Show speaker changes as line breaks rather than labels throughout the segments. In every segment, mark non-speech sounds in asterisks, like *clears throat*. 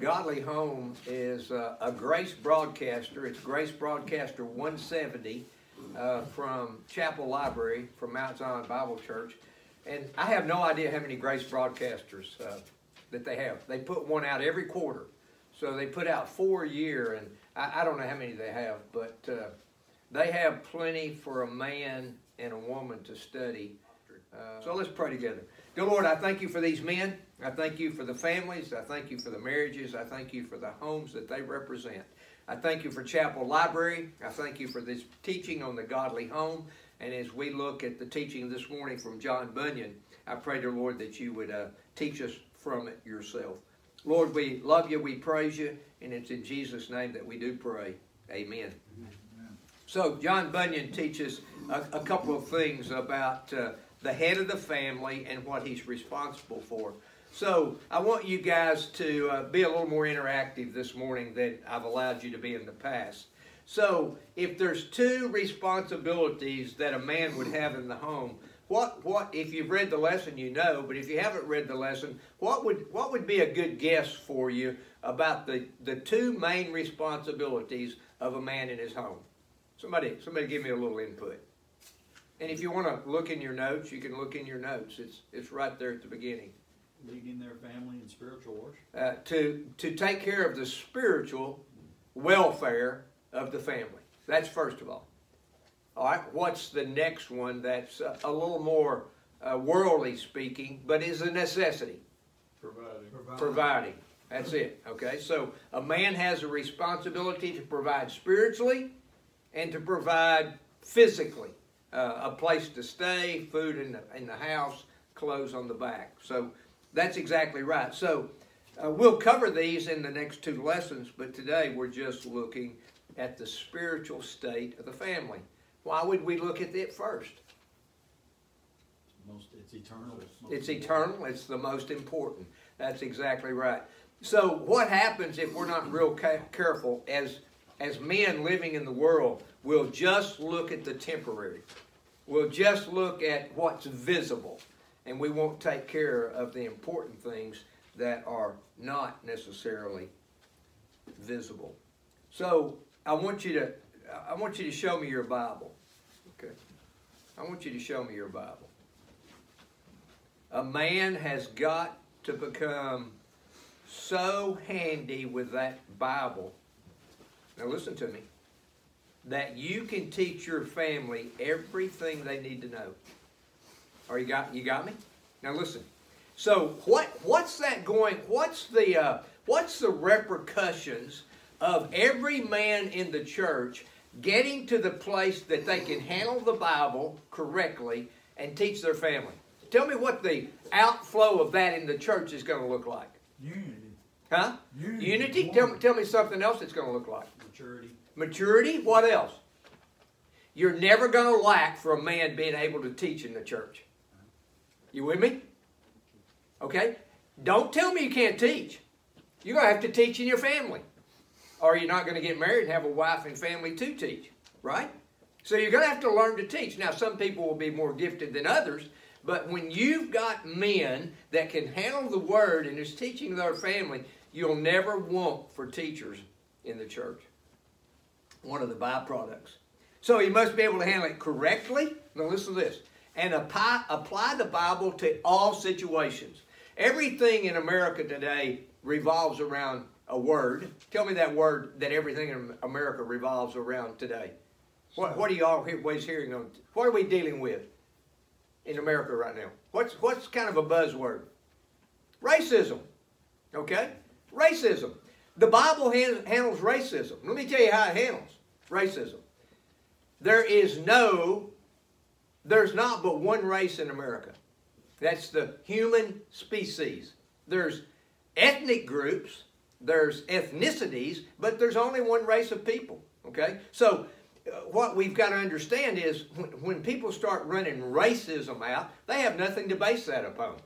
Godly Home is uh, a Grace broadcaster. It's Grace Broadcaster 170 uh, from Chapel Library from Mount Zion Bible Church. And I have no idea how many Grace broadcasters uh, that they have. They put one out every quarter. So they put out four a year, and I, I don't know how many they have, but uh, they have plenty for a man and a woman to study. Uh, so let's pray together. Dear Lord, I thank you for these men. I thank you for the families. I thank you for the marriages. I thank you for the homes that they represent. I thank you for Chapel Library. I thank you for this teaching on the godly home. And as we look at the teaching this morning from John Bunyan, I pray, dear Lord, that you would uh, teach us from it yourself. Lord, we love you, we praise you, and it's in Jesus' name that we do pray. Amen. Amen. So, John Bunyan teaches a, a couple of things about uh, the head of the family and what he's responsible for. So I want you guys to uh, be a little more interactive this morning than I've allowed you to be in the past. So if there's two responsibilities that a man would have in the home, what what if you've read the lesson you know, but if you haven't read the lesson, what would what would be a good guess for you about the, the two main responsibilities of a man in his home? Somebody somebody give me a little input. And if you want to look in your notes, you can look in your notes. It's it's right there at the beginning
leading their family in spiritual worship.
Uh, to to take care of the spiritual welfare of the family. That's first of all. All right. What's the next one? That's a, a little more uh, worldly speaking, but is a necessity.
Providing.
Providing. Providing. That's it. Okay. So a man has a responsibility to provide spiritually and to provide physically. Uh, a place to stay, food in the, in the house, clothes on the back. So that's exactly right. So uh, we'll cover these in the next two lessons, but today we're just looking at the spiritual state of the family. Why would we look at it first?
Most, it's eternal.
It's, it's eternal. It's the most important. That's exactly right. So what happens if we're not real ca- careful as as men living in the world? We'll just look at the temporary. We'll just look at what's visible and we won't take care of the important things that are not necessarily visible. So I want you to I want you to show me your Bible. Okay. I want you to show me your Bible. A man has got to become so handy with that Bible. Now listen to me. That you can teach your family everything they need to know. Or you got you got me? Now listen. So what what's that going? What's the uh, what's the repercussions of every man in the church getting to the place that they can handle the Bible correctly and teach their family? Tell me what the outflow of that in the church is going to look like.
Unity.
Huh? Unity. Unity? Tell, tell me something else it's going to look like.
Maturity.
Maturity? What else? You're never going to lack for a man being able to teach in the church. You with me? Okay? Don't tell me you can't teach. You're going to have to teach in your family. Or you're not going to get married and have a wife and family to teach, right? So you're going to have to learn to teach. Now, some people will be more gifted than others, but when you've got men that can handle the word and is teaching their family, you'll never want for teachers in the church. One of the byproducts. So you must be able to handle it correctly. Now, listen to this and apply, apply the Bible to all situations. Everything in America today revolves around a word. Tell me that word that everything in America revolves around today. What, what are you always hearing on? What are we dealing with in America right now? What's, what's kind of a buzzword? Racism. Okay? Racism. The Bible handles racism. Let me tell you how it handles racism. There is no there's not but one race in America. That's the human species. There's ethnic groups, there's ethnicities, but there's only one race of people. Okay? So, uh, what we've got to understand is when, when people start running racism out, they have nothing to base that upon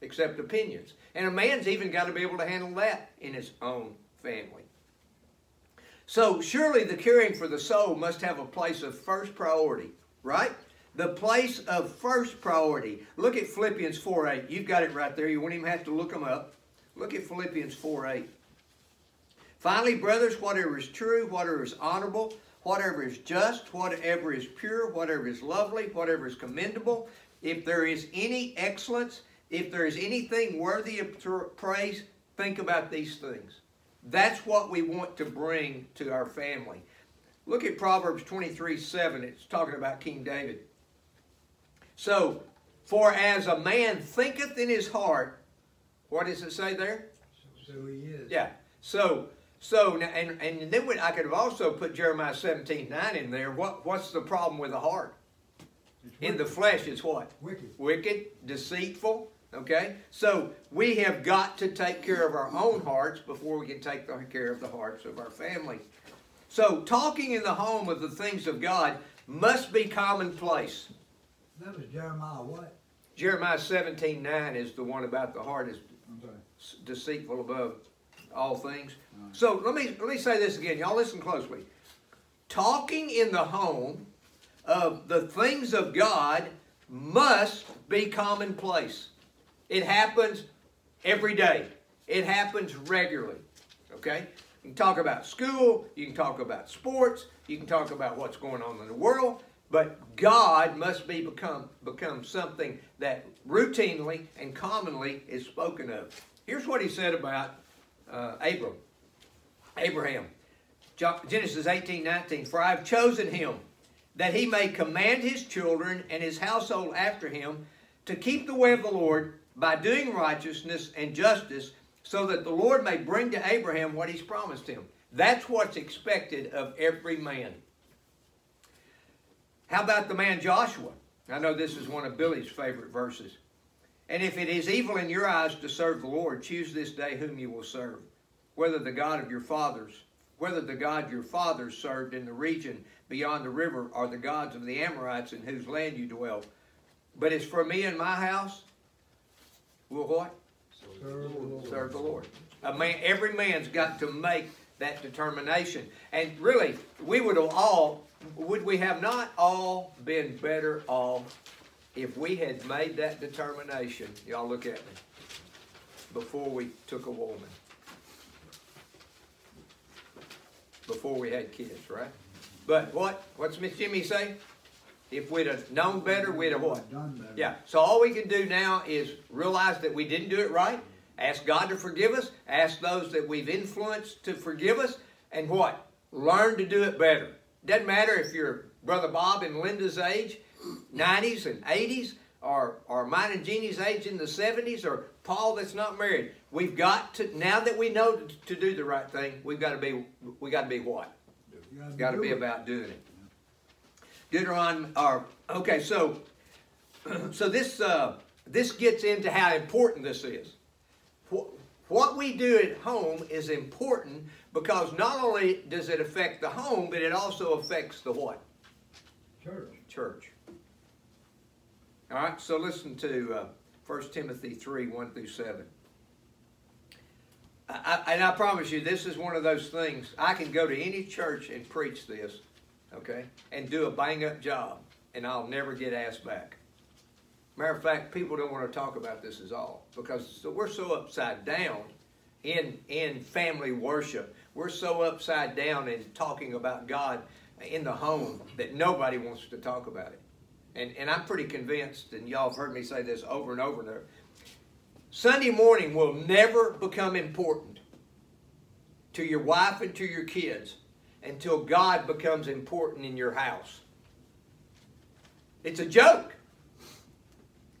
except opinions. And a man's even got to be able to handle that in his own family. So, surely the caring for the soul must have a place of first priority, right? The place of first priority. Look at Philippians 4 8. You've got it right there. You won't even have to look them up. Look at Philippians 4 8. Finally, brothers, whatever is true, whatever is honorable, whatever is just, whatever is pure, whatever is lovely, whatever is commendable, if there is any excellence, if there is anything worthy of praise, think about these things. That's what we want to bring to our family. Look at Proverbs 23 7. It's talking about King David. So, for as a man thinketh in his heart, what does it say there?
So he is.
Yeah. So, so and and then I could have also put Jeremiah 17 9 in there. What what's the problem with the heart? In the flesh, it's what?
Wicked.
Wicked, deceitful. Okay? So we have got to take care of our own hearts before we can take care of the hearts of our family. So talking in the home of the things of God must be commonplace.
That was Jeremiah what?
Jeremiah 17 9 is the one about the heart is deceitful above all things. So let me let me say this again. Y'all listen closely. Talking in the home of the things of God must be commonplace. It happens every day. It happens regularly. Okay? You can talk about school, you can talk about sports, you can talk about what's going on in the world, but God must be become become something that routinely and commonly is spoken of. Here's what he said about uh, Abram, Abraham. Genesis 18, 19. For I have chosen him that he may command his children and his household after him to keep the way of the Lord by doing righteousness and justice, so that the Lord may bring to Abraham what he's promised him. That's what's expected of every man. How about the man Joshua? I know this is one of Billy's favorite verses. And if it is evil in your eyes to serve the Lord, choose this day whom you will serve, whether the God of your fathers, whether the God your fathers served in the region beyond the river, or the gods of the Amorites in whose land you dwell. But as for me and my house, will what?
Serve the Lord.
Serve the Lord. A man, every man's got to make that determination. And really, we would all, would we have not all been better off if we had made that determination? Y'all look at me. Before we took a woman. Before we had kids, right? But what? What's Miss Jimmy say? If we'd have known better, we'd have what? Yeah. So all we can do now is realize that we didn't do it right. Ask God to forgive us. Ask those that we've influenced to forgive us. And what? Learn to do it better. Doesn't matter if you're Brother Bob and Linda's age, 90s and 80s, or, or mine and Jeannie's age in the 70s, or Paul that's not married. We've got to now that we know to, do the right thing. We've got to be we got to be what? Got to be about doing it. Deuteronomy, or okay, so *clears throat* so this uh, this gets into how important this is. What we do at home is important because not only does it affect the home, but it also affects the what?
Church.
Church. All right, so listen to uh, 1 Timothy 3 1 through 7. I, and I promise you, this is one of those things. I can go to any church and preach this, okay, and do a bang up job, and I'll never get asked back. Matter of fact, people don't want to talk about this at all because we're so upside down in in family worship. We're so upside down in talking about God in the home that nobody wants to talk about it. And and I'm pretty convinced, and y'all have heard me say this over and over and over. Sunday morning will never become important to your wife and to your kids until God becomes important in your house. It's a joke.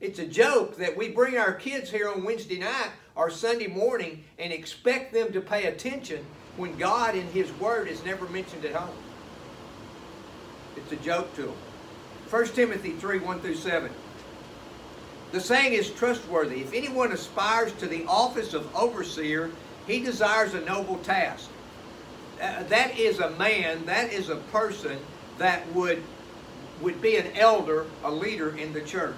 It's a joke that we bring our kids here on Wednesday night or Sunday morning and expect them to pay attention when God in His Word is never mentioned at home. It's a joke to them. 1 Timothy 3 1 through 7. The saying is trustworthy. If anyone aspires to the office of overseer, he desires a noble task. Uh, that is a man, that is a person that would, would be an elder, a leader in the church.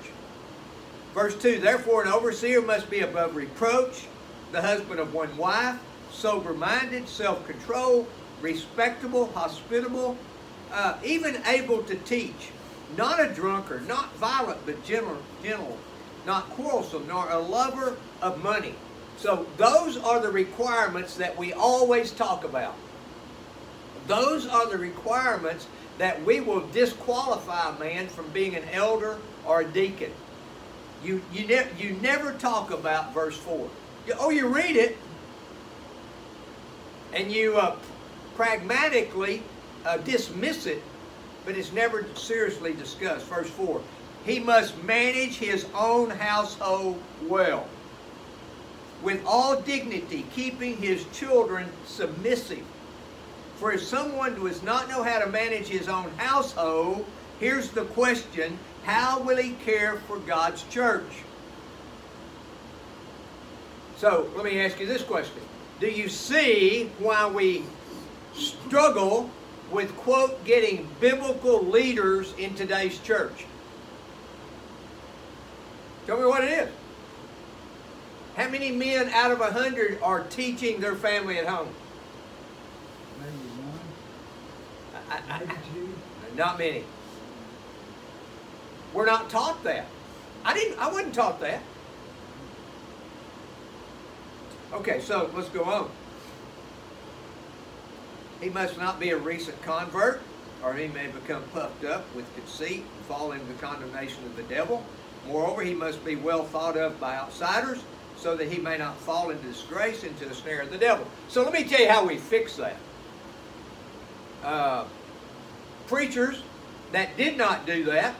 Verse 2 Therefore, an overseer must be above reproach, the husband of one wife, sober minded, self controlled, respectable, hospitable, uh, even able to teach. Not a drunkard, not violent, but gentle, gentle not quarrelsome, nor a lover of money. So those are the requirements that we always talk about. Those are the requirements that we will disqualify a man from being an elder or a deacon. You, you, ne- you never talk about verse 4. You, oh, you read it, and you uh, pragmatically uh, dismiss it, but it's never seriously discussed. Verse 4 He must manage his own household well, with all dignity, keeping his children submissive. For if someone does not know how to manage his own household, here's the question how will he care for God's church? So let me ask you this question Do you see why we struggle with, quote, getting biblical leaders in today's church? Tell me what it is. How many men out of a hundred are teaching their family at home?
Maybe one,
I- I-
maybe two.
Not many. We're not taught that. I didn't. I wasn't taught that. Okay, so let's go on. He must not be a recent convert, or he may become puffed up with conceit and fall into the condemnation of the devil. Moreover, he must be well thought of by outsiders, so that he may not fall into disgrace, into the snare of the devil. So let me tell you how we fix that. Uh, preachers that did not do that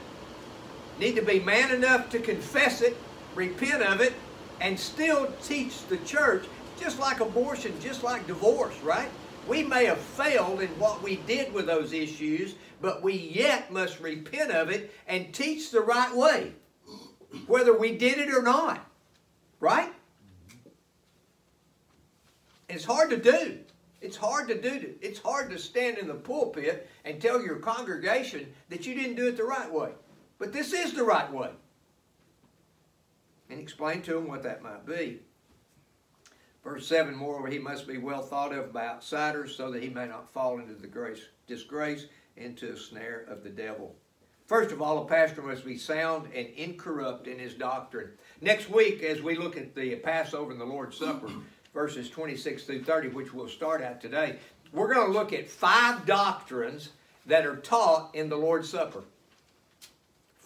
need to be man enough to confess it, repent of it, and still teach the church, just like abortion, just like divorce, right? We may have failed in what we did with those issues, but we yet must repent of it and teach the right way, whether we did it or not, right? It's hard to do. It's hard to do. It's hard to stand in the pulpit and tell your congregation that you didn't do it the right way. But this is the right way. And explain to them what that might be. Verse 7 Moreover, he must be well thought of by outsiders so that he may not fall into the grace, disgrace, into a snare of the devil. First of all, a pastor must be sound and incorrupt in his doctrine. Next week, as we look at the Passover and the Lord's Supper, *clears throat* verses 26 through 30, which we'll start at today, we're going to look at five doctrines that are taught in the Lord's Supper.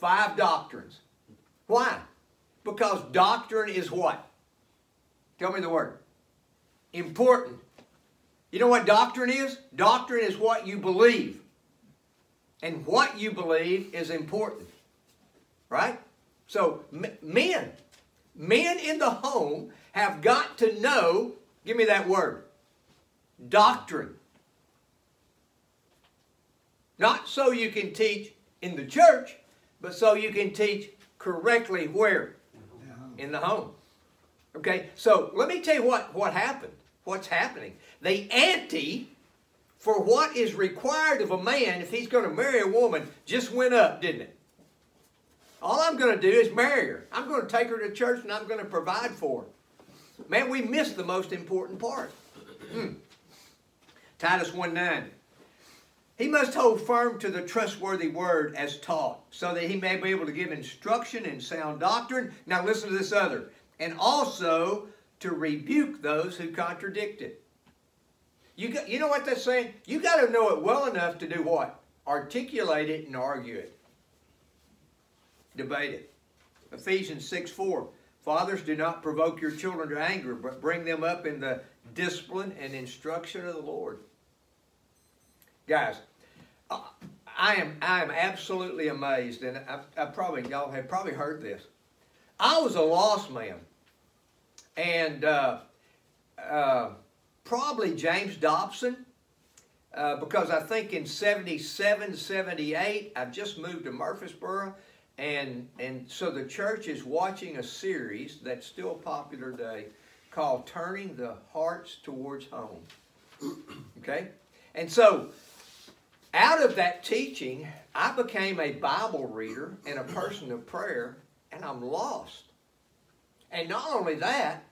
Five doctrines. Why? Because doctrine is what? Tell me the word. Important. You know what doctrine is? Doctrine is what you believe. And what you believe is important. Right? So, men, men in the home have got to know, give me that word, doctrine. Not so you can teach in the church, but so you can teach correctly where? In the home. Okay, so let me tell you what, what happened. What's happening. The ante for what is required of a man if he's going to marry a woman just went up, didn't it? All I'm going to do is marry her. I'm going to take her to church and I'm going to provide for her. Man, we missed the most important part. Hmm. Titus 1 9. He must hold firm to the trustworthy word as taught, so that he may be able to give instruction in sound doctrine. Now, listen to this other. And also to rebuke those who contradict it. You, got, you know what that's saying? You got to know it well enough to do what? Articulate it and argue it. Debate it. Ephesians 6 4. Fathers, do not provoke your children to anger, but bring them up in the discipline and instruction of the Lord. Guys, uh, I am I am absolutely amazed, and I, I probably y'all have probably heard this. I was a lost man, and uh, uh, probably James Dobson, uh, because I think in 77, 78, I've just moved to Murfreesboro, and, and so the church is watching a series that's still popular today called Turning the Hearts Towards Home. *clears throat* Okay? And so out of that teaching, I became a Bible reader and a person of prayer, and I'm lost. And not only that,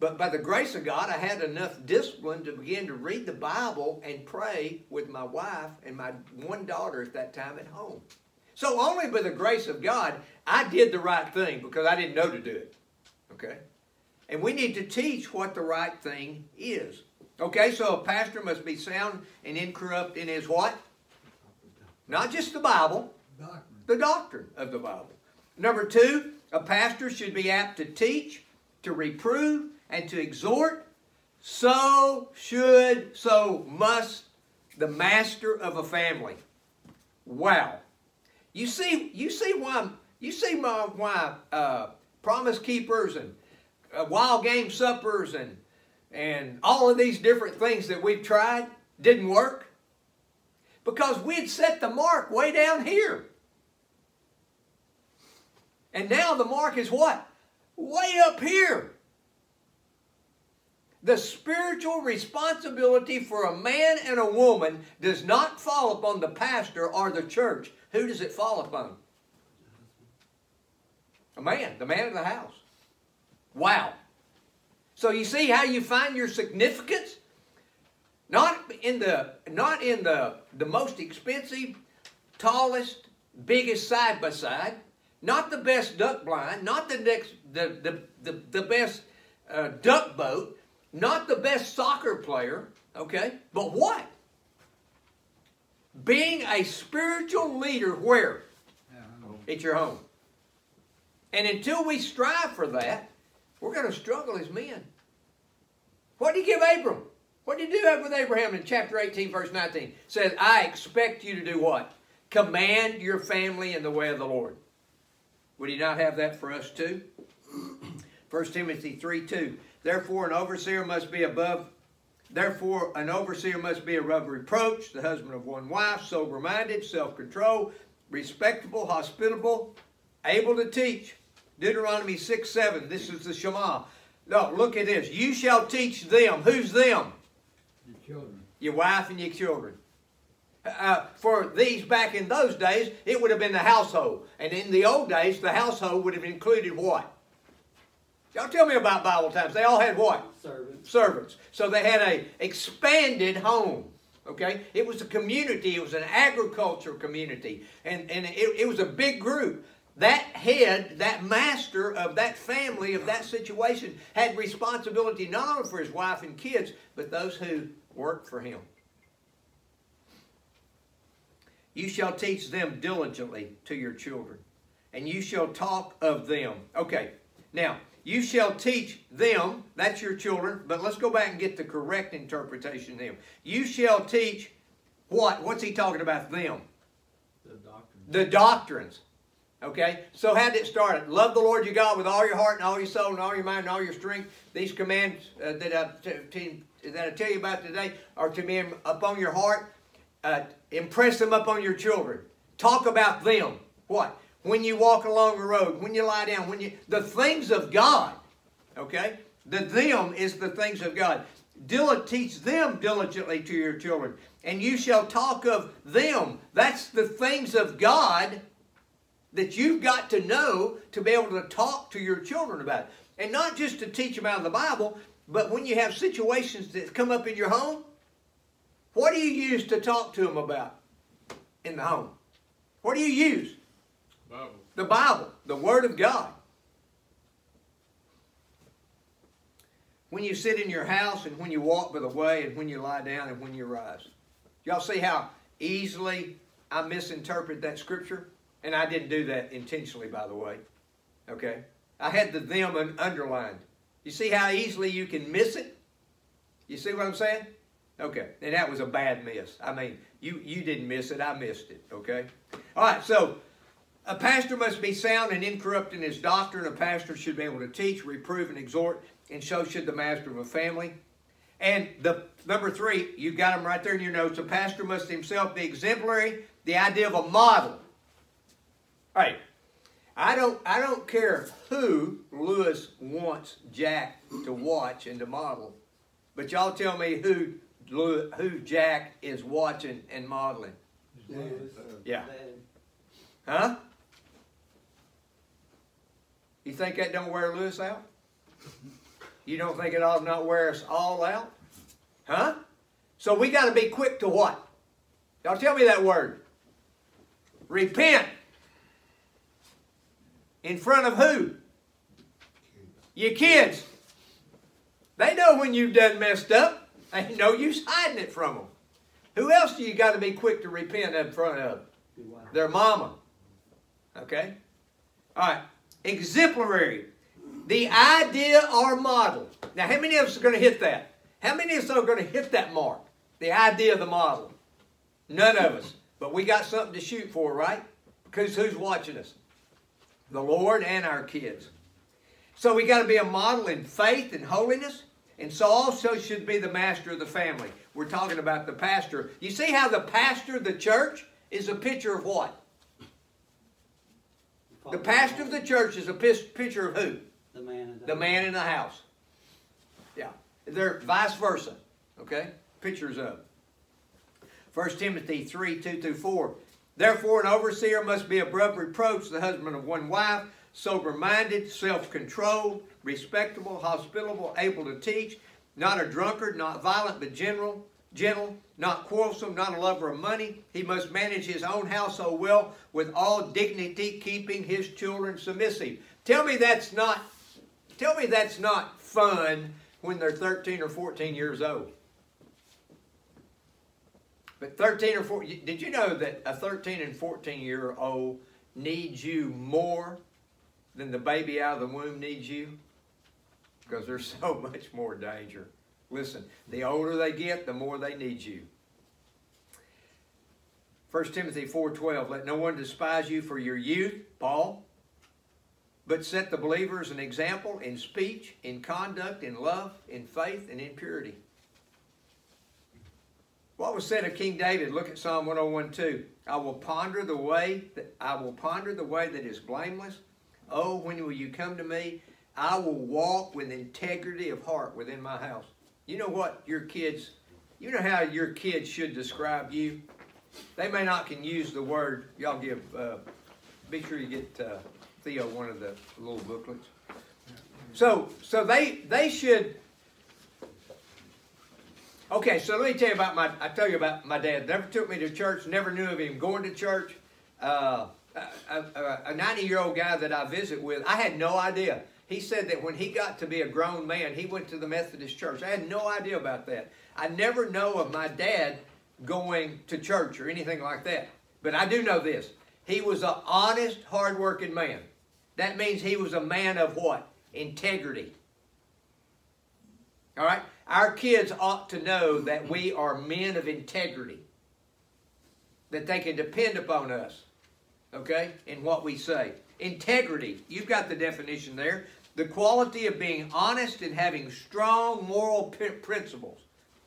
but by the grace of God, I had enough discipline to begin to read the Bible and pray with my wife and my one daughter at that time at home. So only by the grace of God, I did the right thing because I didn't know to do it. Okay? And we need to teach what the right thing is. Okay, so a pastor must be sound and incorrupt in his what? Not just the Bible,
Doctrine.
the doctrine of the Bible. Number two, a pastor should be apt to teach, to reprove, and to exhort. So should, so must the master of a family. Wow. You see, you see why you see my, why uh, promise keepers and uh, wild game suppers and and all of these different things that we've tried didn't work because we'd set the mark way down here. And now the mark is what? Way up here. The spiritual responsibility for a man and a woman does not fall upon the pastor or the church. Who does it fall upon? A man, the man of the house. Wow. So you see how you find your significance? Not in the not in the the most expensive, tallest, biggest side by side, not the best duck blind, not the next the the the, the best uh, duck boat, not the best soccer player, okay? But what? Being a spiritual leader where? At your home. And until we strive for that, we're going to struggle as men. What did he give Abram? What did he do with Abraham in chapter 18, verse 19? It says, I expect you to do what? Command your family in the way of the Lord. Would he not have that for us too? *clears throat* 1 Timothy 3 2. Therefore, an overseer must be above Therefore, an overseer must be above reproach, the husband of one wife, sober minded, self control, respectable, hospitable, able to teach. Deuteronomy 6 7. This is the Shema. No, look at this. You shall teach them. Who's them?
Your children.
Your wife and your children. Uh, for these back in those days, it would have been the household. And in the old days, the household would have included what? Y'all tell me about Bible times. They all had what?
servants.
servants. So they had a expanded home. Okay, it was a community. It was an agriculture community, and and it, it was a big group. That head, that master of that family, of that situation, had responsibility not only for his wife and kids, but those who worked for him. You shall teach them diligently to your children, and you shall talk of them. Okay, now you shall teach them, that's your children, but let's go back and get the correct interpretation of them. You shall teach what? What's he talking about them?
The doctrine.
The doctrines. Okay? So how did it start? Love the Lord your God with all your heart and all your soul and all your mind and all your strength. These commands uh, that, I, t- t- that I tell you about today are to be upon your heart. Uh, impress them upon your children. Talk about them. What? When you walk along the road, when you lie down, when you the things of God. Okay? The them is the things of God. Dil- teach them diligently to your children, and you shall talk of them. That's the things of God that you've got to know to be able to talk to your children about. And not just to teach them out of the Bible, but when you have situations that come up in your home, what do you use to talk to them about in the home? What do you use?
Bible.
The Bible, the Word of God. When you sit in your house and when you walk by the way and when you lie down and when you rise. Y'all see how easily I misinterpret that scripture? And I didn't do that intentionally, by the way. Okay? I had the them un- underlined. You see how easily you can miss it? You see what I'm saying? Okay. And that was a bad miss. I mean, you, you didn't miss it, I missed it. Okay? All right, so a pastor must be sound and incorrupt in his doctrine. A pastor should be able to teach, reprove, and exhort, and so should the master of a family. And the number three, you've got them right there in your notes. A pastor must himself be exemplary. The idea of a model. All right, I don't, I don't care who Lewis wants Jack to watch and to model, but y'all tell me who, Lew- who Jack is watching and modeling.
His dad.
Uh,
yeah.
Huh? You think that don't wear Lewis out? You don't think it ought to not wear us all out? Huh? So we got to be quick to what? Y'all tell me that word. Repent. In front of who? Your kids. They know when you've done messed up. Ain't no use hiding it from them. Who else do you got to be quick to repent in front of? Their mama. Okay? All right. Exemplary. The idea or model. Now, how many of us are going to hit that? How many of us are going to hit that mark? The idea of the model. None of us. But we got something to shoot for, right? Because who's watching us? The Lord and our kids. So we got to be a model in faith and holiness. And so also should be the master of the family. We're talking about the pastor. You see how the pastor of the church is a picture of what? The pastor of the church is a picture of who?
The man in the,
the man in the house. Yeah. They're vice versa. Okay? Pictures of. 1 Timothy 3 2 through 4. Therefore, an overseer must be above reproach, the husband of one wife, sober minded, self controlled, respectable, hospitable, able to teach, not a drunkard, not violent, but general, gentle, not quarrelsome, not a lover of money. He must manage his own household well, with all dignity, keeping his children submissive. Tell me that's not. Tell me that's not fun when they're 13 or 14 years old. But 13 or 14, did you know that a 13 and 14 year old needs you more than the baby out of the womb needs you? Because there's *laughs* so much more danger. Listen, the older they get, the more they need you. 1 Timothy 4:12 Let no one despise you for your youth, Paul, but set the believers an example in speech, in conduct, in love, in faith, and in purity. What was said of King David? Look at Psalm 101:2. I will ponder the way that I will ponder the way that is blameless. Oh, when will you come to me? I will walk with integrity of heart within my house. You know what your kids, you know how your kids should describe you? They may not can use the word, y'all give, uh, be sure you get uh, Theo one of the little booklets. So, so they, they should, Okay, so let me tell you about my. I tell you about my dad. Never took me to church. Never knew of him going to church. Uh, a 90 year old guy that I visit with, I had no idea. He said that when he got to be a grown man, he went to the Methodist church. I had no idea about that. I never know of my dad going to church or anything like that. But I do know this. He was an honest, hardworking man. That means he was a man of what? Integrity. All right? Our kids ought to know that we are men of integrity, that they can depend upon us, okay, in what we say. Integrity, you've got the definition there. The quality of being honest and having strong moral principles,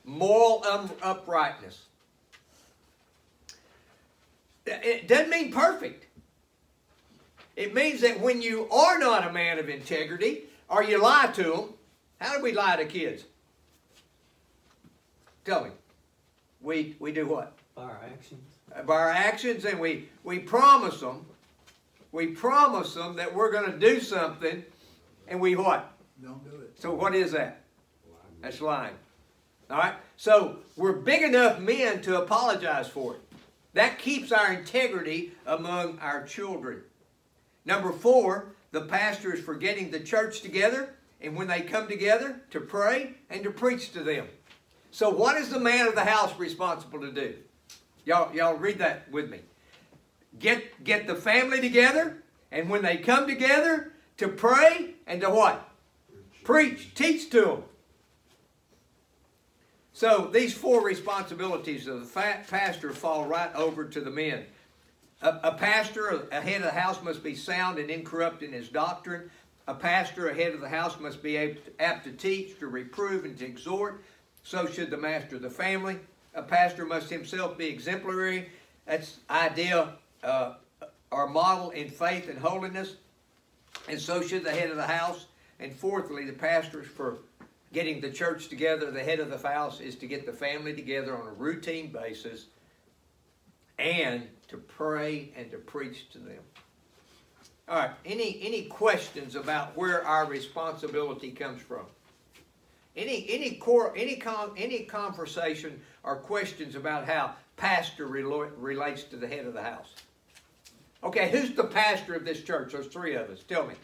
moral um, uprightness. It doesn't mean perfect. It means that when you are not a man of integrity, or you lie to them, how do we lie to kids? Tell me. We, we do what?
By our actions.
Uh, by our actions, and we, we promise them. We promise them that we're going to do something, and we what?
Don't do it.
So what is that? That's lying. All right? So we're big enough men to apologize for it. That keeps our integrity among our children. Number four, the pastor is for getting the church together, and when they come together, to pray and to preach to them. So, what is the man of the house responsible to do? Y'all, y'all read that with me. Get, get the family together, and when they come together, to pray and to what? Preach, teach to them. So, these four responsibilities of the pastor fall right over to the men. A, a pastor, a head of the house, must be sound and incorrupt in his doctrine. A pastor, a head of the house, must be apt to teach, to reprove, and to exhort so should the master of the family. A pastor must himself be exemplary. That's idea uh, or model in faith and holiness. And so should the head of the house. And fourthly, the pastors for getting the church together, the head of the house is to get the family together on a routine basis and to pray and to preach to them. All right, any, any questions about where our responsibility comes from? Any any core any com, any conversation or questions about how pastor relo- relates to the head of the house? Okay, who's the pastor of this church? There's three of us. Tell me.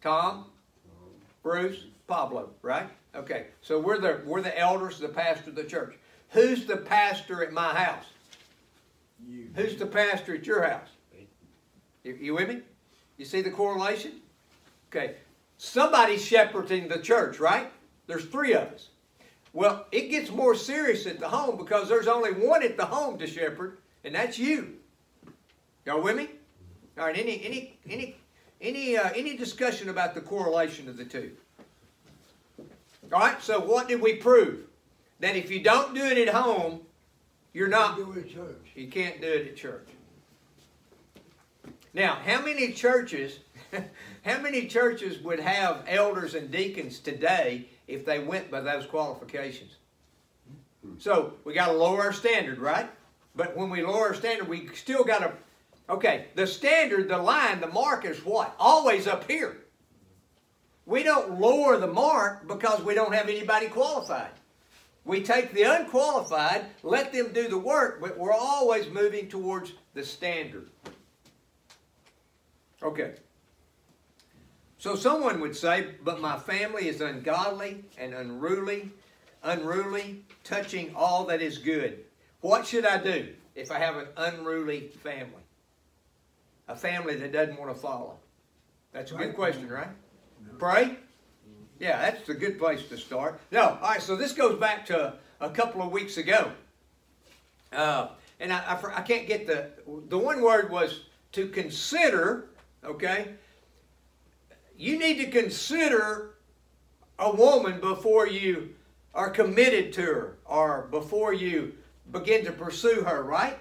Tom, Bruce, Pablo, right? Okay, so we're the we're the elders, the pastor of the church. Who's the pastor at my house?
You.
Who's the pastor at your house? You, you with me? You see the correlation? Okay, somebody's shepherding the church, right? There's three of us. Well, it gets more serious at the home because there's only one at the home to shepherd, and that's you. Y'all with me? All right. Any any any any uh, any discussion about the correlation of the two? All right. So what did we prove? That if you don't do it at home, you're not.
Do it church.
You can't do it at church. Now, how many churches? *laughs* How many churches would have elders and deacons today if they went by those qualifications? So we got to lower our standard, right? But when we lower our standard, we still got to. Okay, the standard, the line, the mark is what? Always up here. We don't lower the mark because we don't have anybody qualified. We take the unqualified, let them do the work, but we're always moving towards the standard. Okay. So someone would say, but my family is ungodly and unruly, unruly, touching all that is good. What should I do if I have an unruly family? A family that doesn't want to follow. That's a good question, right? Pray? Yeah, that's a good place to start. No, all right, so this goes back to a couple of weeks ago. Uh, and I, I, I can't get the, the one word was to consider, okay? You need to consider a woman before you are committed to her or before you begin to pursue her, right?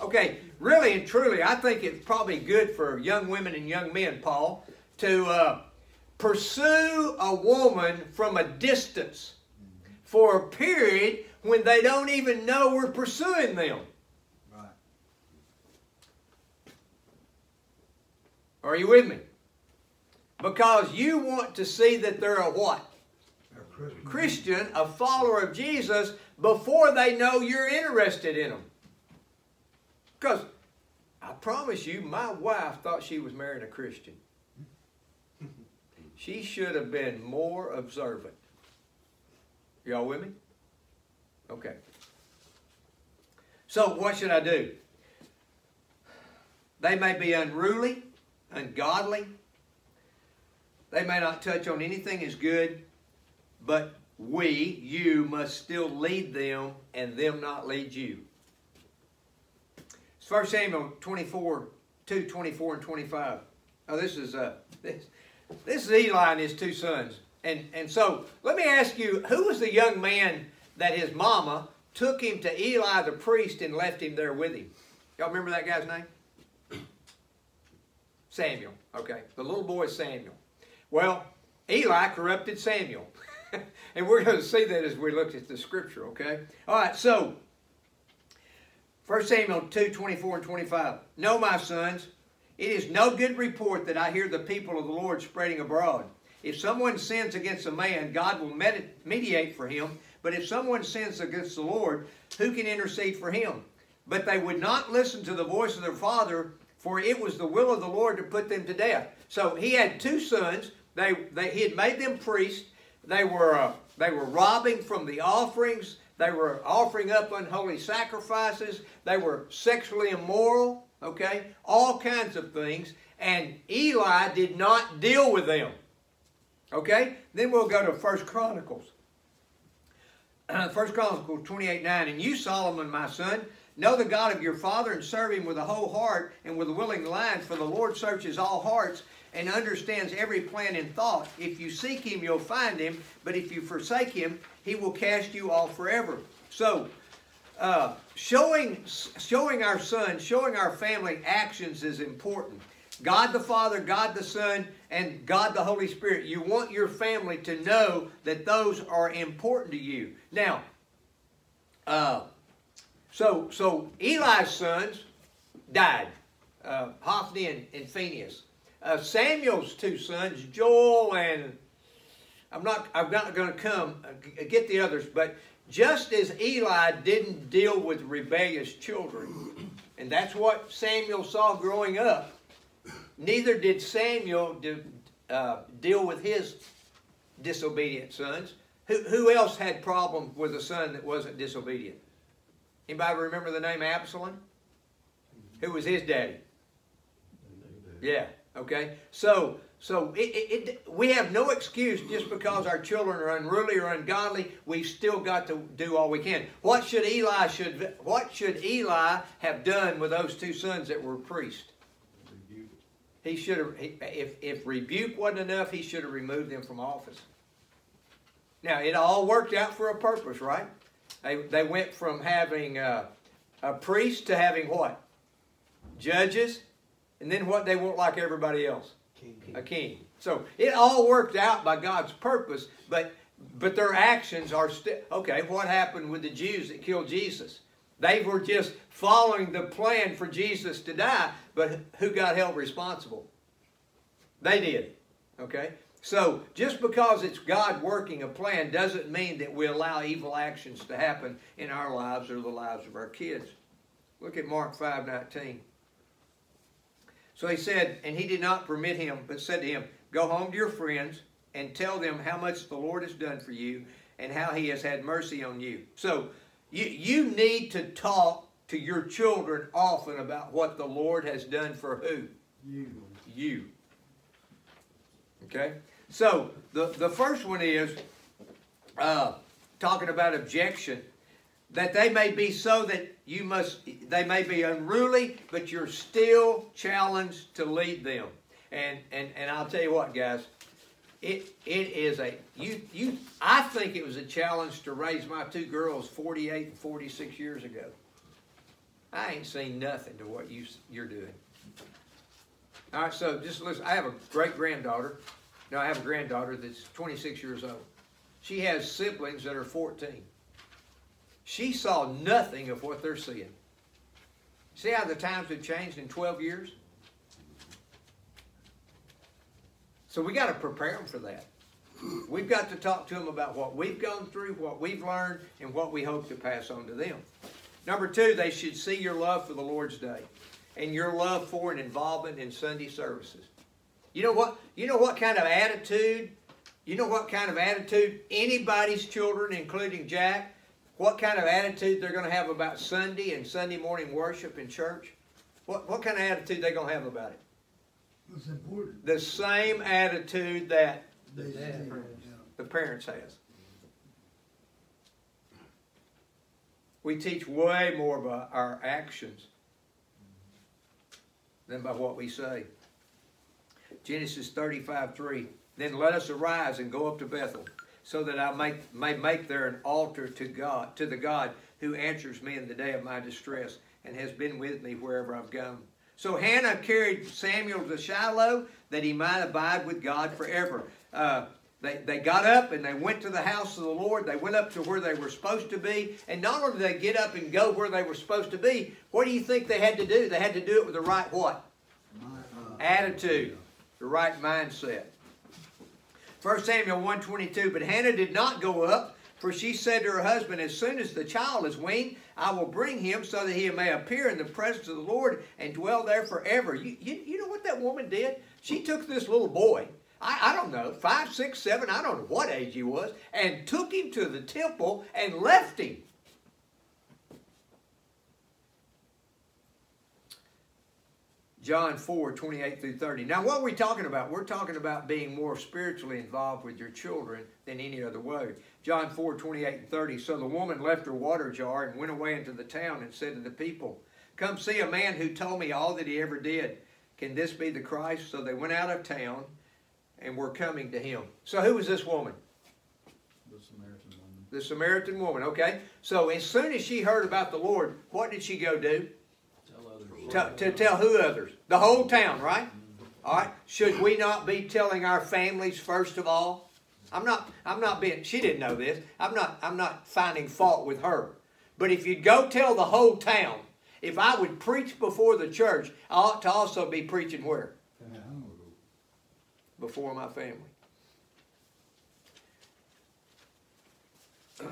Okay, really and truly, I think it's probably good for young women and young men, Paul, to uh, pursue a woman from a distance for a period when they don't even know we're pursuing them.
Right.
Are you with me? Because you want to see that they're a what?
A Christian.
Christian, a follower of Jesus, before they know you're interested in them. Because I promise you, my wife thought she was marrying a Christian. She should have been more observant. Y'all with me? Okay. So, what should I do? They may be unruly, ungodly. They may not touch on anything as good, but we, you, must still lead them and them not lead you. It's 1 Samuel 24, 2, 24, and 25. Oh, this is uh, this, this is Eli and his two sons. And, and so let me ask you, who was the young man that his mama took him to Eli the priest and left him there with him? Y'all remember that guy's name? *clears throat* Samuel. Okay. The little boy Samuel. Well, Eli corrupted Samuel. *laughs* and we're going to see that as we look at the scripture, okay? All right, so 1 Samuel 2 24 and 25. No, my sons, it is no good report that I hear the people of the Lord spreading abroad. If someone sins against a man, God will mediate for him. But if someone sins against the Lord, who can intercede for him? But they would not listen to the voice of their father, for it was the will of the Lord to put them to death. So he had two sons. They, they he had made them priests. They were uh, they were robbing from the offerings. They were offering up unholy sacrifices. They were sexually immoral. Okay, all kinds of things. And Eli did not deal with them. Okay? Then we'll go to First Chronicles. *clears throat* First Chronicles 28 9. And you, Solomon, my son, know the God of your father and serve him with a whole heart and with a willing mind, for the Lord searches all hearts and understands every plan and thought. If you seek him, you'll find him, but if you forsake him, he will cast you off forever. So, uh, showing, showing our son, showing our family actions is important. God the Father, God the Son, and God the Holy Spirit. You want your family to know that those are important to you. Now, uh, so so Eli's sons died, uh, Hophni and, and Phinehas. Uh, Samuel's two sons, Joel and I'm not I'm not going to come uh, get the others, but just as Eli didn't deal with rebellious children, and that's what Samuel saw growing up Neither did Samuel do, uh, deal with his disobedient sons. Who, who else had problems with a son that wasn't disobedient? Anybody remember the name Absalom? Who was his daddy? Yeah. Okay. So so it, it, it, we have no excuse just because our children are unruly or ungodly. We've still got to do all we can. What should Eli should what should Eli have done with those two sons that were priests? He should have. If if rebuke wasn't enough, he should have removed them from office. Now it all worked out for a purpose, right? They they went from having uh, a priest to having what? Judges, and then what they want like everybody else
King.
a king. So it all worked out by God's purpose, but but their actions are still okay. What happened with the Jews that killed Jesus? They were just following the plan for Jesus to die, but who got held responsible? They did. Okay? So just because it's God working a plan doesn't mean that we allow evil actions to happen in our lives or the lives of our kids. Look at Mark 5:19. So he said, and he did not permit him, but said to him, Go home to your friends and tell them how much the Lord has done for you and how he has had mercy on you. So you, you need to talk to your children often about what the Lord has done for who?
You.
You. Okay? So the, the first one is uh, talking about objection. That they may be so that you must, they may be unruly, but you're still challenged to lead them. And and and I'll tell you what, guys, it it is a you you. I think it was a challenge to raise my two girls 48 and 46 years ago. I ain't seen nothing to what you you're doing. All right, so just listen. I have a great granddaughter. No, I have a granddaughter that's 26 years old. She has siblings that are 14. She saw nothing of what they're seeing. See how the times have changed in 12 years? So we got to prepare them for that. We've got to talk to them about what we've gone through, what we've learned, and what we hope to pass on to them. Number two, they should see your love for the Lord's Day and your love for and involvement in Sunday services. You know what? You know what kind of attitude? You know what kind of attitude anybody's children, including Jack, what kind of attitude they're going to have about Sunday and Sunday morning worship in church? What, what kind of attitude they're going to have about it?
It's important.
The same attitude that
They say, yeah.
the parents has. We teach way more by our actions than by what we say. Genesis 35 3. Then let us arise and go up to Bethel, so that I may, may make there an altar to God, to the God who answers me in the day of my distress and has been with me wherever I've gone. So Hannah carried Samuel to Shiloh that he might abide with God forever. Uh, they, they got up and they went to the house of the Lord. They went up to where they were supposed to be. And not only did they get up and go where they were supposed to be, what do you think they had to do? They had to do it with the right what?
Uh,
Attitude, the right mindset. 1 Samuel 122, but Hannah did not go up, for she said to her husband, As soon as the child is weaned, I will bring him so that he may appear in the presence of the Lord and dwell there forever. You, you, you know what that woman did? She took this little boy, I, I don't know, five, six, seven, I don't know what age he was, and took him to the temple and left him. John 4, 28 through 30. Now, what are we talking about? We're talking about being more spiritually involved with your children than any other way. John 4, 28 and 30. So the woman left her water jar and went away into the town and said to the people, Come see a man who told me all that he ever did. Can this be the Christ? So they went out of town and were coming to him. So who was this woman?
The Samaritan woman.
The Samaritan woman, okay? So as soon as she heard about the Lord, what did she go do? To, to tell who others? The whole town, right? All right. Should we not be telling our families first of all? I'm not. I'm not being. She didn't know this. I'm not. I'm not finding fault with her. But if you'd go tell the whole town, if I would preach before the church, I ought to also be preaching where? Before my family. *clears throat*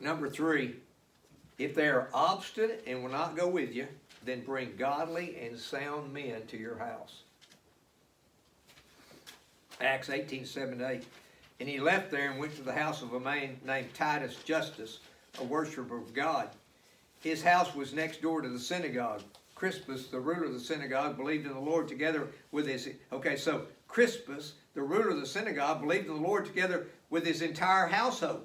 Number three, if they are obstinate and will not go with you, then bring godly and sound men to your house. Acts 18, 7 8. And he left there and went to the house of a man named Titus Justus, a worshiper of God. His house was next door to the synagogue. Crispus, the ruler of the synagogue, believed in the Lord together with his. Okay, so Crispus, the ruler of the synagogue, believed in the Lord together with his entire household.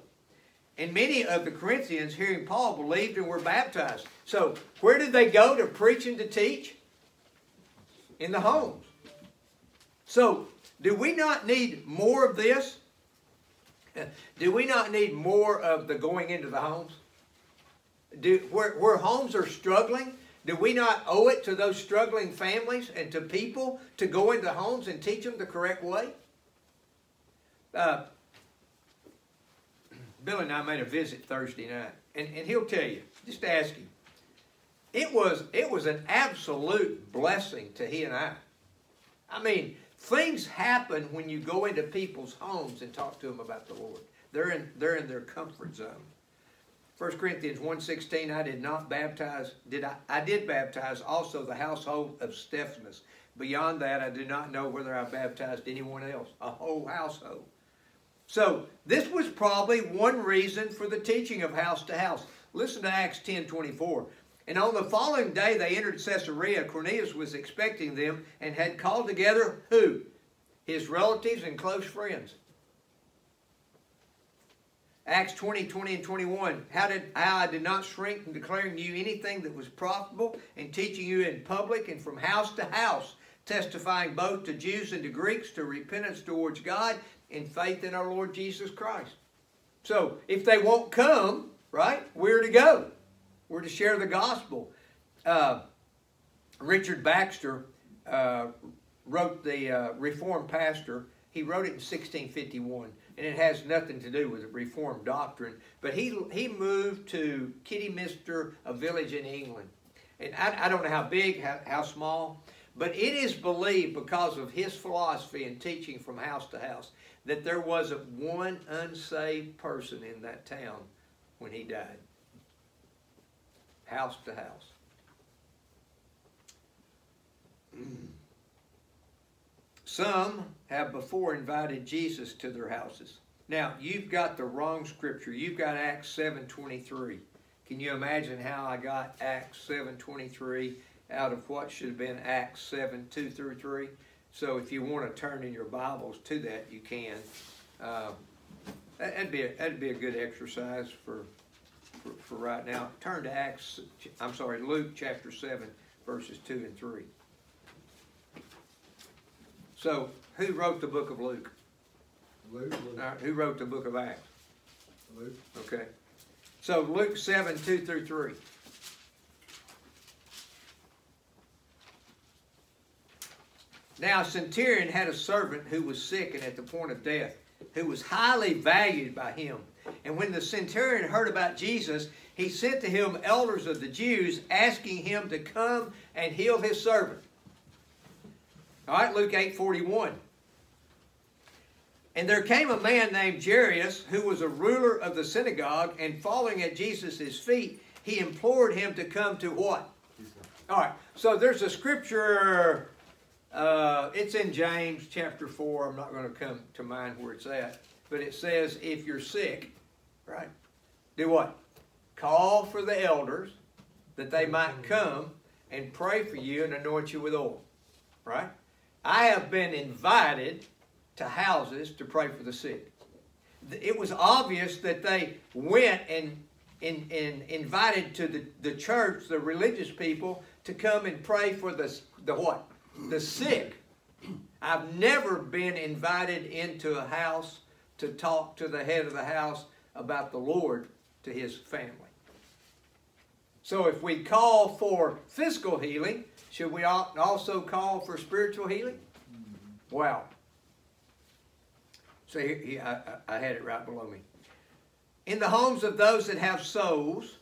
And many of the Corinthians, hearing Paul, believed and were baptized. So, where did they go to preach and to teach? In the homes. So, do we not need more of this? *laughs* Do we not need more of the going into the homes? Do, where, where homes are struggling, do we not owe it to those struggling families and to people to go into homes and teach them the correct way? Uh, Billy and I made a visit Thursday night, and, and he'll tell you, just ask him. It was it was an absolute blessing to he and I. I mean, things happen when you go into people's homes and talk to them about the Lord. They're in they're in their comfort zone. 1 Corinthians 1.16, I did not baptize, did I, I did baptize also the household of Stephanus. Beyond that, I do not know whether I baptized anyone else, a whole household. So, this was probably one reason for the teaching of house to house. Listen to Acts 10.24. And on the following day they entered Caesarea. Cornelius was expecting them and had called together who? His relatives and close friends. Acts 20, 20, and 21. How did how I did not shrink from declaring you anything that was profitable and teaching you in public and from house to house, testifying both to Jews and to Greeks to repentance towards God and faith in our Lord Jesus Christ. So if they won't come, right, we're to go. We're to share the gospel. Uh, Richard Baxter uh, wrote the uh, Reformed Pastor. He wrote it in 1651 and it has nothing to do with the Reformed doctrine. But he he moved to Kidderminster, a village in England, and I, I don't know how big, how, how small, but it is believed because of his philosophy and teaching from house to house that there wasn't one unsaved person in that town when he died. House to house. *clears throat* Some have before invited Jesus to their houses. Now, you've got the wrong scripture. You've got Acts 7.23. Can you imagine how I got Acts 7.23 out of what should have been Acts 7, 2 through 3? So if you want to turn in your Bibles to that, you can. Uh, that'd, be a, that'd be a good exercise for, for, for right now. Turn to Acts, I'm sorry, Luke chapter 7, verses 2 and 3. So, who wrote the book of Luke?
Luke,
All right, who wrote the book of Acts?
Luke,
Okay. So, Luke 7 2 through 3. Now, a centurion had a servant who was sick and at the point of death, who was highly valued by him. And when the centurion heard about Jesus, he sent to him elders of the Jews, asking him to come and heal his servant. All right, Luke 8 41. And there came a man named Jairus, who was a ruler of the synagogue, and falling at Jesus' feet, he implored him to come to what? All right, so there's a scripture, uh, it's in James chapter 4. I'm not going to come to mind where it's at, but it says, if you're sick, right, do what? Call for the elders that they might come and pray for you and anoint you with oil, right? I have been invited to houses to pray for the sick. It was obvious that they went and, and, and invited to the, the church, the religious people, to come and pray for the, the what? The sick. I've never been invited into a house to talk to the head of the house about the Lord to his family. So if we call for physical healing, should we also call for spiritual healing? Mm-hmm. Wow. So here, here I, I had it right below me. In the homes of those that have souls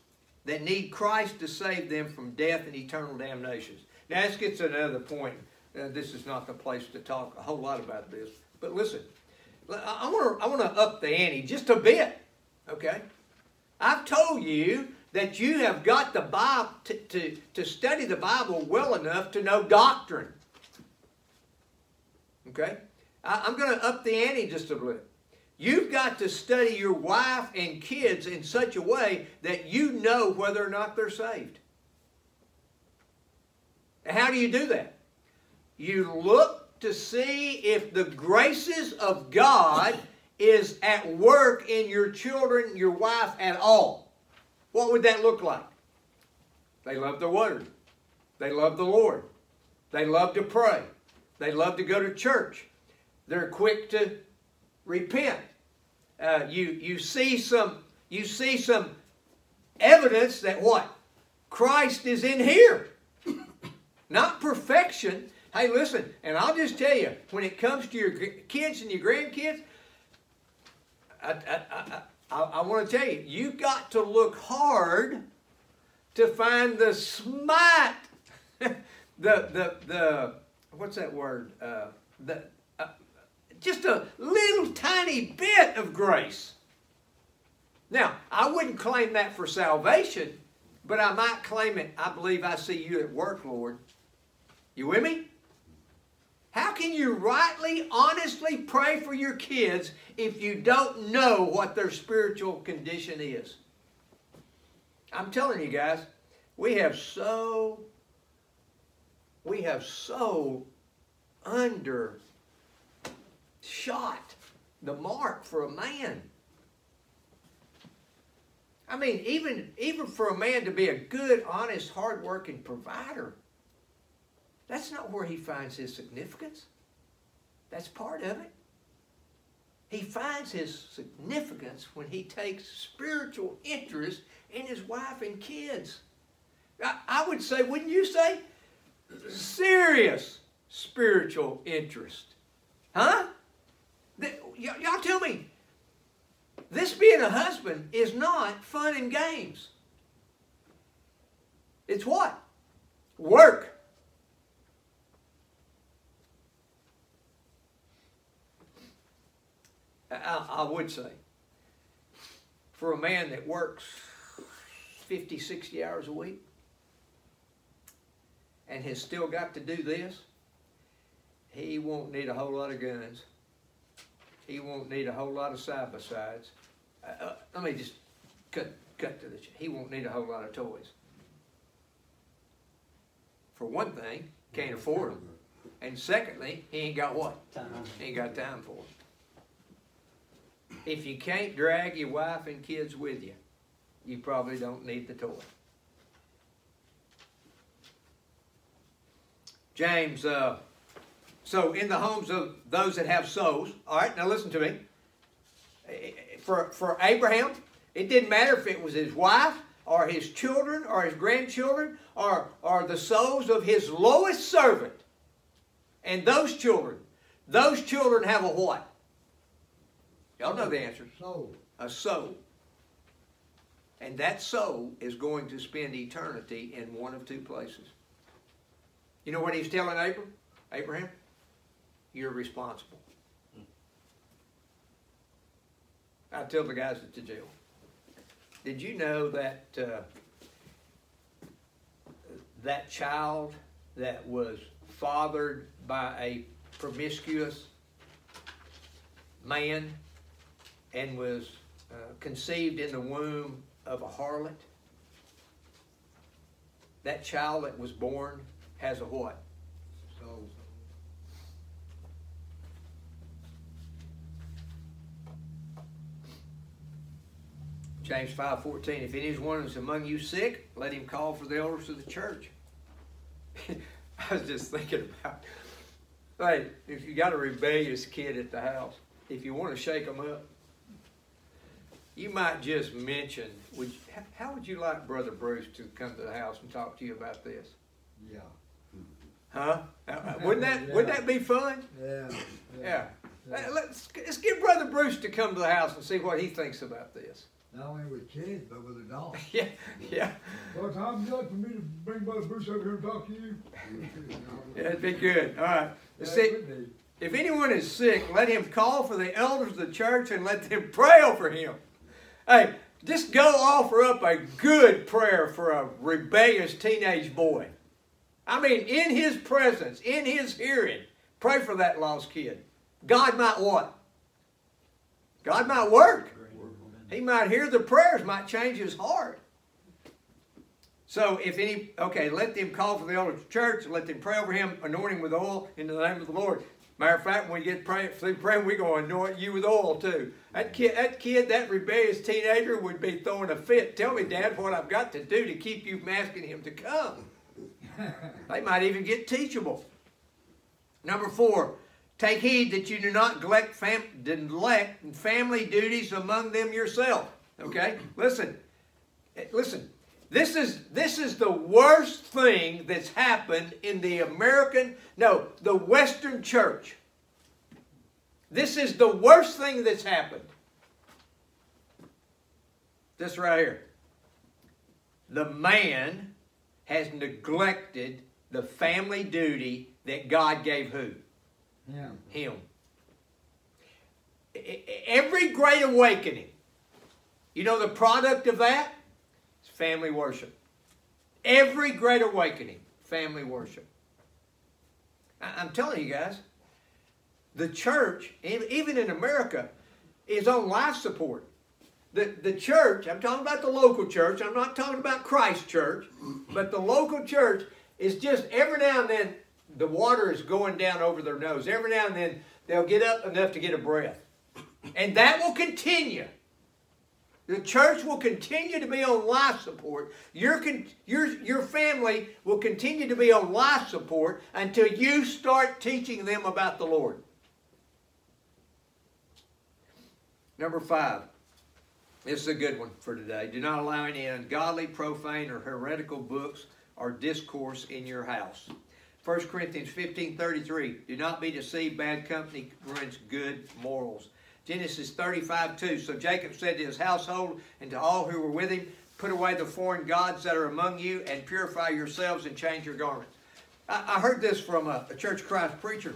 that need Christ to save them from death and eternal damnation. Now, this gets to another point. Uh, this is not the place to talk a whole lot about this. But listen, I want to I want to up the ante just a bit. Okay, I've told you that you have got the Bible to, to, to study the Bible well enough to know doctrine. Okay? I, I'm going to up the ante just a little. You've got to study your wife and kids in such a way that you know whether or not they're saved. How do you do that? You look to see if the graces of God is at work in your children, your wife at all. What would that look like? They love the word. They love the Lord. They love to pray. They love to go to church. They're quick to repent. Uh, you you see some you see some evidence that what Christ is in here, not perfection. Hey, listen, and I'll just tell you, when it comes to your kids and your grandkids, I, I, I, I, want to tell you, you've got to look hard to find the smite, *laughs* the the the what's that word? Uh, the just a little tiny bit of grace. Now, I wouldn't claim that for salvation, but I might claim it. I believe I see you at work, Lord. You with me? How can you rightly, honestly pray for your kids if you don't know what their spiritual condition is? I'm telling you guys, we have so, we have so under shot the mark for a man. I mean, even, even for a man to be a good, honest, hardworking provider, that's not where he finds his significance. That's part of it. He finds his significance when he takes spiritual interest in his wife and kids. I, I would say, wouldn't you say? Serious spiritual interest. Huh? y'all tell me, this being a husband is not fun and games. It's what? Work. I, I, would say, for a man that works 50, 60 hours a week and has still got to do this, he won't need a whole lot of guns he won't need a whole lot of side by sides. Uh, uh, let me just cut cut to the. Chase. He won't need a whole lot of toys. For one thing, can't afford them, and secondly, he ain't got what?
Time.
He ain't got time for them. If you can't drag your wife and kids with you, you probably don't need the toy. James uh, so in the homes of those that have souls, all right, now listen to me. For, for Abraham, it didn't matter if it was his wife or his children or his grandchildren or, or the souls of his lowest servant. And those children, those children have a what? Y'all know the answer.
Soul.
A soul. And that soul is going to spend eternity in one of two places. You know what he's telling Abraham? Abraham? you're responsible. I tell the guys at the jail. Did you know that uh, that child that was fathered by a promiscuous man and was uh, conceived in the womb of a harlot? That child that was born has a what? James 5.14, if any one is among you sick, let him call for the elders of the church. *laughs* I was just thinking about, hey, if you got a rebellious kid at the house, if you want to shake them up, you might just mention, would you, how would you like Brother Bruce to come to the house and talk to you about this?
Yeah.
Huh? Uh, wouldn't that *laughs* wouldn't that be fun?
Yeah.
Yeah. Let's let's get Brother Bruce to come to the house and see what he thinks about this.
Not only with kids, but with adults. *laughs*
Yeah, yeah.
Well, Tom, you like for me to bring Brother Bruce over here and talk to you?
Yeah, it'd be good. All right.
Yeah,
See,
it would be.
if anyone is sick, let him call for the elders of the church and let them *laughs* pray over him. Hey, just go offer up a good prayer for a rebellious teenage boy. I mean, in his presence, in his hearing, pray for that lost kid. God might what? God might work. He might hear the prayers, might change his heart. So if any, okay, let them call for the elder church, let them pray over him, anoint him with oil in the name of the Lord. Matter of fact, when we get praying, praying, we're going to anoint you with oil too. That kid, that kid, that rebellious teenager would be throwing a fit. Tell me, Dad, what I've got to do to keep you from asking him to come. *laughs* they might even get teachable. Number four, take heed that you do not neglect, fam- neglect family duties among them yourself. Okay? Listen. Eh, Listen. This is this is the worst thing that's happened in the American, no, the Western church. This is the worst thing that's happened. This right here. The man has neglected the family duty that God gave who?
Yeah.
Him. Every great awakening, you know the product of that? It's family worship. Every great awakening, family worship. I- I'm telling you guys, the church, even in America, is on life support. The, the church, I'm talking about the local church, I'm not talking about Christ Church, but the local church is just every now and then the water is going down over their nose. Every now and then they'll get up enough to get a breath. And that will continue. The church will continue to be on life support. Your, your, your family will continue to be on life support until you start teaching them about the Lord. Number five. This is a good one for today. Do not allow any ungodly, profane, or heretical books or discourse in your house. 1 Corinthians 15 33. Do not be deceived. Bad company ruins good morals. Genesis 35 2. So Jacob said to his household and to all who were with him, Put away the foreign gods that are among you and purify yourselves and change your garments. I, I heard this from a, a Church of Christ preacher.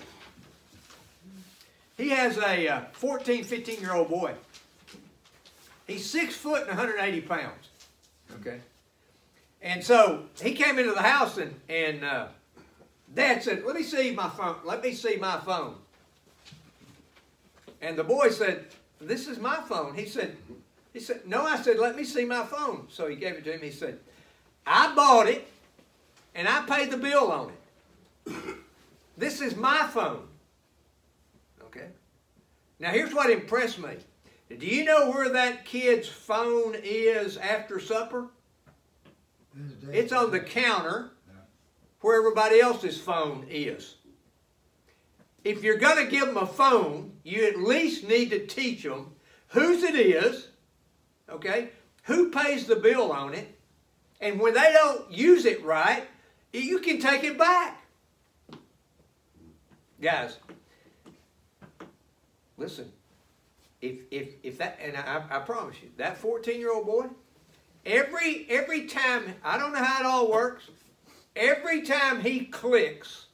He has a uh, 14, 15 year old boy. He's six foot and 180 pounds. Okay. And so he came into the house and, and uh, Dad said, Let me see my phone. Let me see my phone. And the boy said, This is my phone. He said, he said, No, I said, let me see my phone. So he gave it to him. He said, I bought it and I paid the bill on it. This is my phone. Okay? Now here's what impressed me. Do you know where that kid's phone is after supper? It's on the counter where everybody else's phone is. If you're going to give them a phone, you at least need to teach them whose it is, okay, who pays the bill on it, and when they don't use it right, you can take it back. Guys, listen, if, if, if that, and I, I promise you, that 14 year old boy, every, every time, I don't know how it all works, every time he clicks,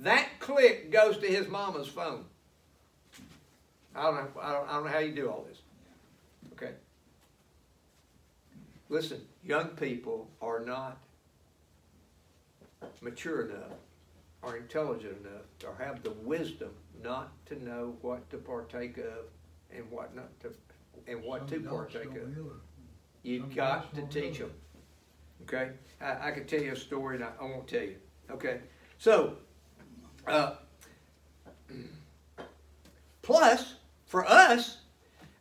that click goes to his mama's phone. I don't know, I don't, I don't know how you do all this. Okay? Listen, young people are not mature enough or intelligent enough or have the wisdom not to know what to partake of and what not to and what to
Some adults
partake of. You've
Some
got to teach them. Okay? I, I could tell you a story and I, I won't tell you. Okay? So, uh, *clears throat* plus, for us,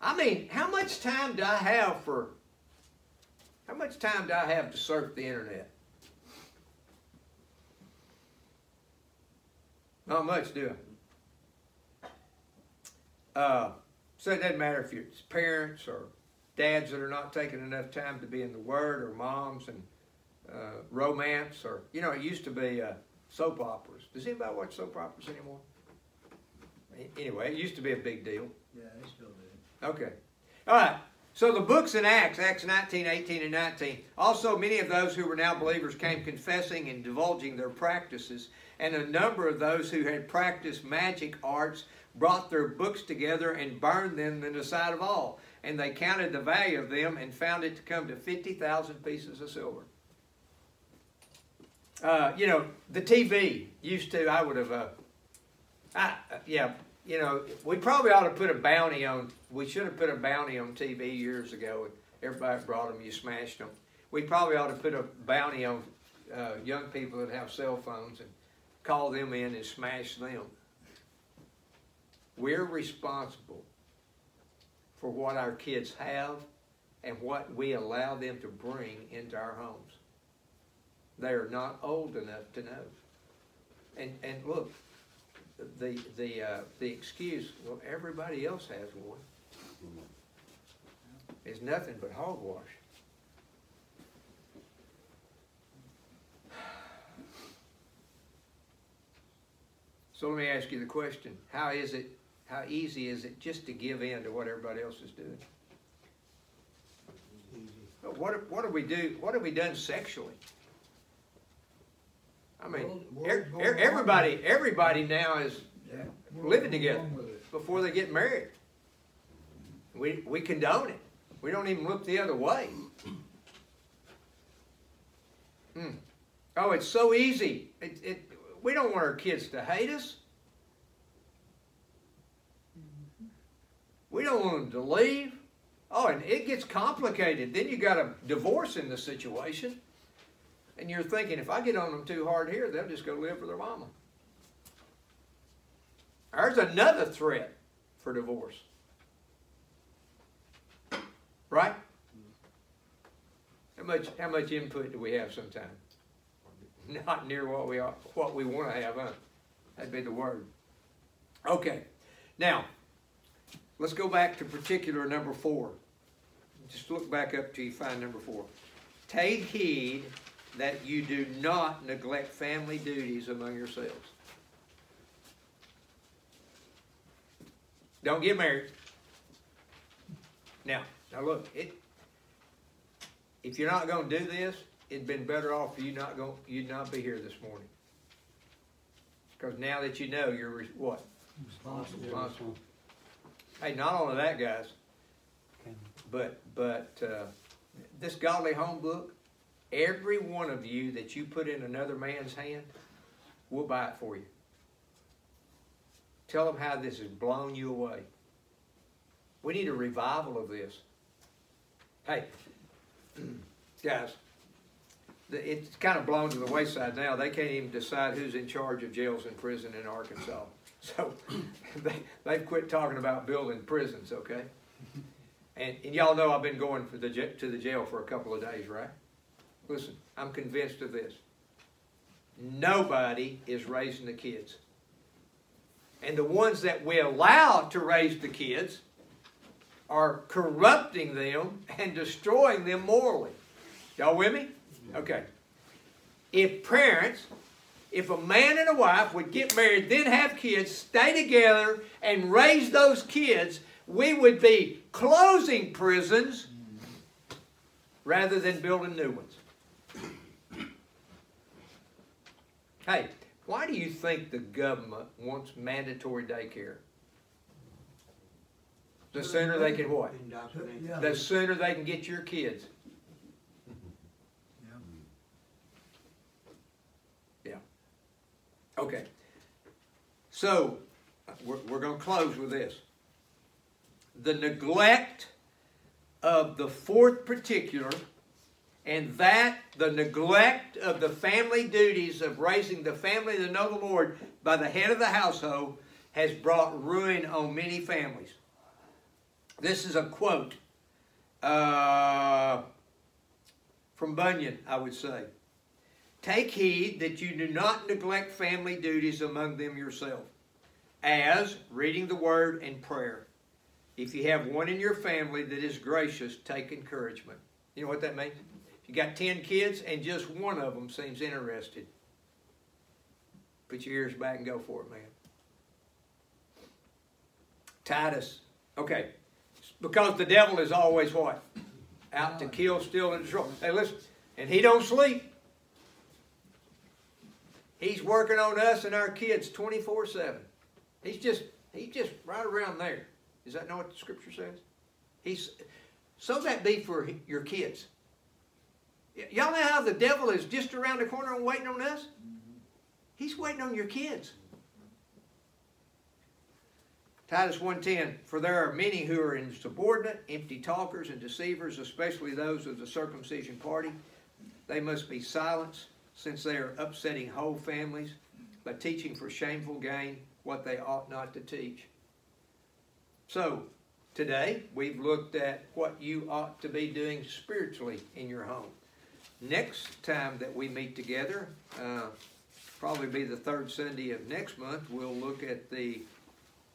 I mean, how much time do I have for, how much time do I have to surf the internet? Not much, do I? Uh, so it doesn't matter if you're parents or dads that are not taking enough time to be in the Word, or moms and uh, romance, or you know, it used to be uh, soap operas. Does anybody watch soap operas anymore? Anyway, it used to be a big deal.
Yeah, they still do.
Okay. All right. So the books in Acts, Acts 19, 18, and 19. Also, many of those who were now believers came confessing and divulging their practices. And a number of those who had practiced magic arts brought their books together and burned them in the sight of all. And they counted the value of them and found it to come to 50,000 pieces of silver. Uh, you know, the TV used to, I would have, uh, I, yeah, you know, we probably ought to put a bounty on. We should have put a bounty on TV years ago. Everybody brought them, you smashed them. We probably ought to put a bounty on uh, young people that have cell phones and call them in and smash them. We're responsible for what our kids have and what we allow them to bring into our homes. They are not old enough to know. And and look, the the uh, the excuse, well, everybody else has one, is nothing but hogwash. So let me ask you the question: How is it? How easy is it just to give in to what everybody else is doing? What what do we do? What have we done sexually? I mean, er, er, everybody everybody now is
Yeah.
living together
Wrong with it.
before they get married. We we condone it. We don't even look the other way. Hmm. Oh, it's so easy. It, it, we don't want our kids to hate us. We don't want them to leave. Oh, and it gets complicated. Then you got a divorce in the situation. And you're thinking, if I get on them too hard here, they'll just go live with their mama. There's another threat for divorce. Right? How much how much input do we have sometimes? Not near what we are, what we want to have, huh? That'd be the word. Okay. Now, let's go back to particular number four. Just look back up till you find number four. Take heed that you do not neglect family duties among yourselves. Don't get married. Now, now look, it. If you're not going to do this, it'd been better off for you not going. You'd not be here this morning. Because now that you know, you're re- what
Responsible.
responsible. Hey, not only that, guys, but but uh, this godly home book, every one of you that you put in another man's hand, we'll buy it for you. Tell them how this has blown you away. We need a revival of this. Hey, *clears throat* guys, it's kind of blown to the wayside now. They can't even decide who's in charge of jails and prison in Arkansas. *laughs* So *clears throat* they, they've quit talking about building prisons, okay? And, and y'all know I've been going for the, to the jail for a couple of days, right? Listen, I'm convinced of this. Nobody is raising the kids. And the ones that we allow to raise the kids are corrupting them and destroying them morally. Y'all with me? Okay. If parents, if a man and a wife would get married, then have kids, stay together, and raise those kids, we would be closing prisons mm-hmm. rather than building new ones. Hey, why do you think the government wants mandatory daycare? The sooner they can what? The sooner they can get your kids. Yeah. Okay. So, we're, we're going to close with this. The neglect of the fourth particular, and that the neglect of the family duties of raising the family to know the Lord by the head of the household has brought ruin on many families. This is a quote uh, from Bunyan, I would say. Take heed that you do not neglect family duties among them yourself, as reading the word and prayer. If you have one in your family that is gracious, take encouragement. You know what that means? You got 10 kids and just one of them seems interested, put your ears back and go for it, man. Titus. Okay. Because the devil is always what? Out to kill, steal, and destroy. Hey, listen. And he don't sleep. He's working on us and our kids 24-7. He's just, he's just right around there. Is that not what the scripture says? He's, so that be for your kids. Y'all know how the devil is just around the corner and waiting on us? He's waiting on your kids. Titus 1.10, For there are many who are insubordinate, empty talkers, and deceivers, especially those of the circumcision party. They must be silenced, since they are upsetting whole families by teaching for shameful gain what they ought not to teach. So, today we've looked at what you ought to be doing spiritually in your home. Next time that we meet together, uh, probably be the third Sunday of next month, we'll look at the,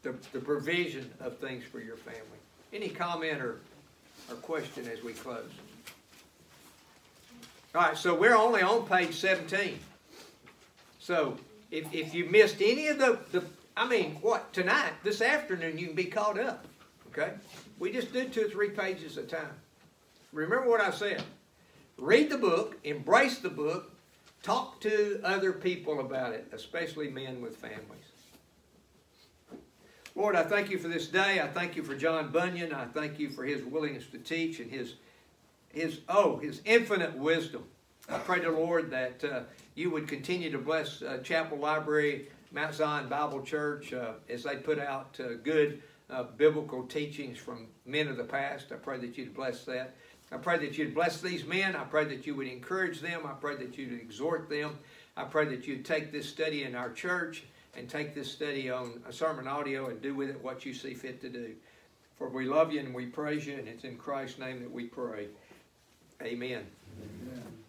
the, the provision of things for your family. Any comment or, or question as we close? All right, so we're only on page 17. So if, if you missed any of the, the, I mean, what, tonight, this afternoon, you can be caught up. Okay? We just did two or three pages at a time. Remember what I said. Read the book, embrace the book, talk to other people about it, especially men with families. Lord, I thank you for this day. I thank you for John Bunyan. I thank you for his willingness to teach and his his oh his infinite wisdom. I pray to Lord that uh, you would continue to bless uh, Chapel Library, Mount Zion Bible Church uh, as they put out uh, good uh, biblical teachings from men of the past. I pray that you'd bless that. I pray that you'd bless these men. I pray that you would encourage them. I pray that you'd exhort them. I pray that you'd take this study in our church and take this study on a sermon audio and do with it what you see fit to do. For we love you and we praise you, and it's in Christ's name that we pray. Amen.
Amen.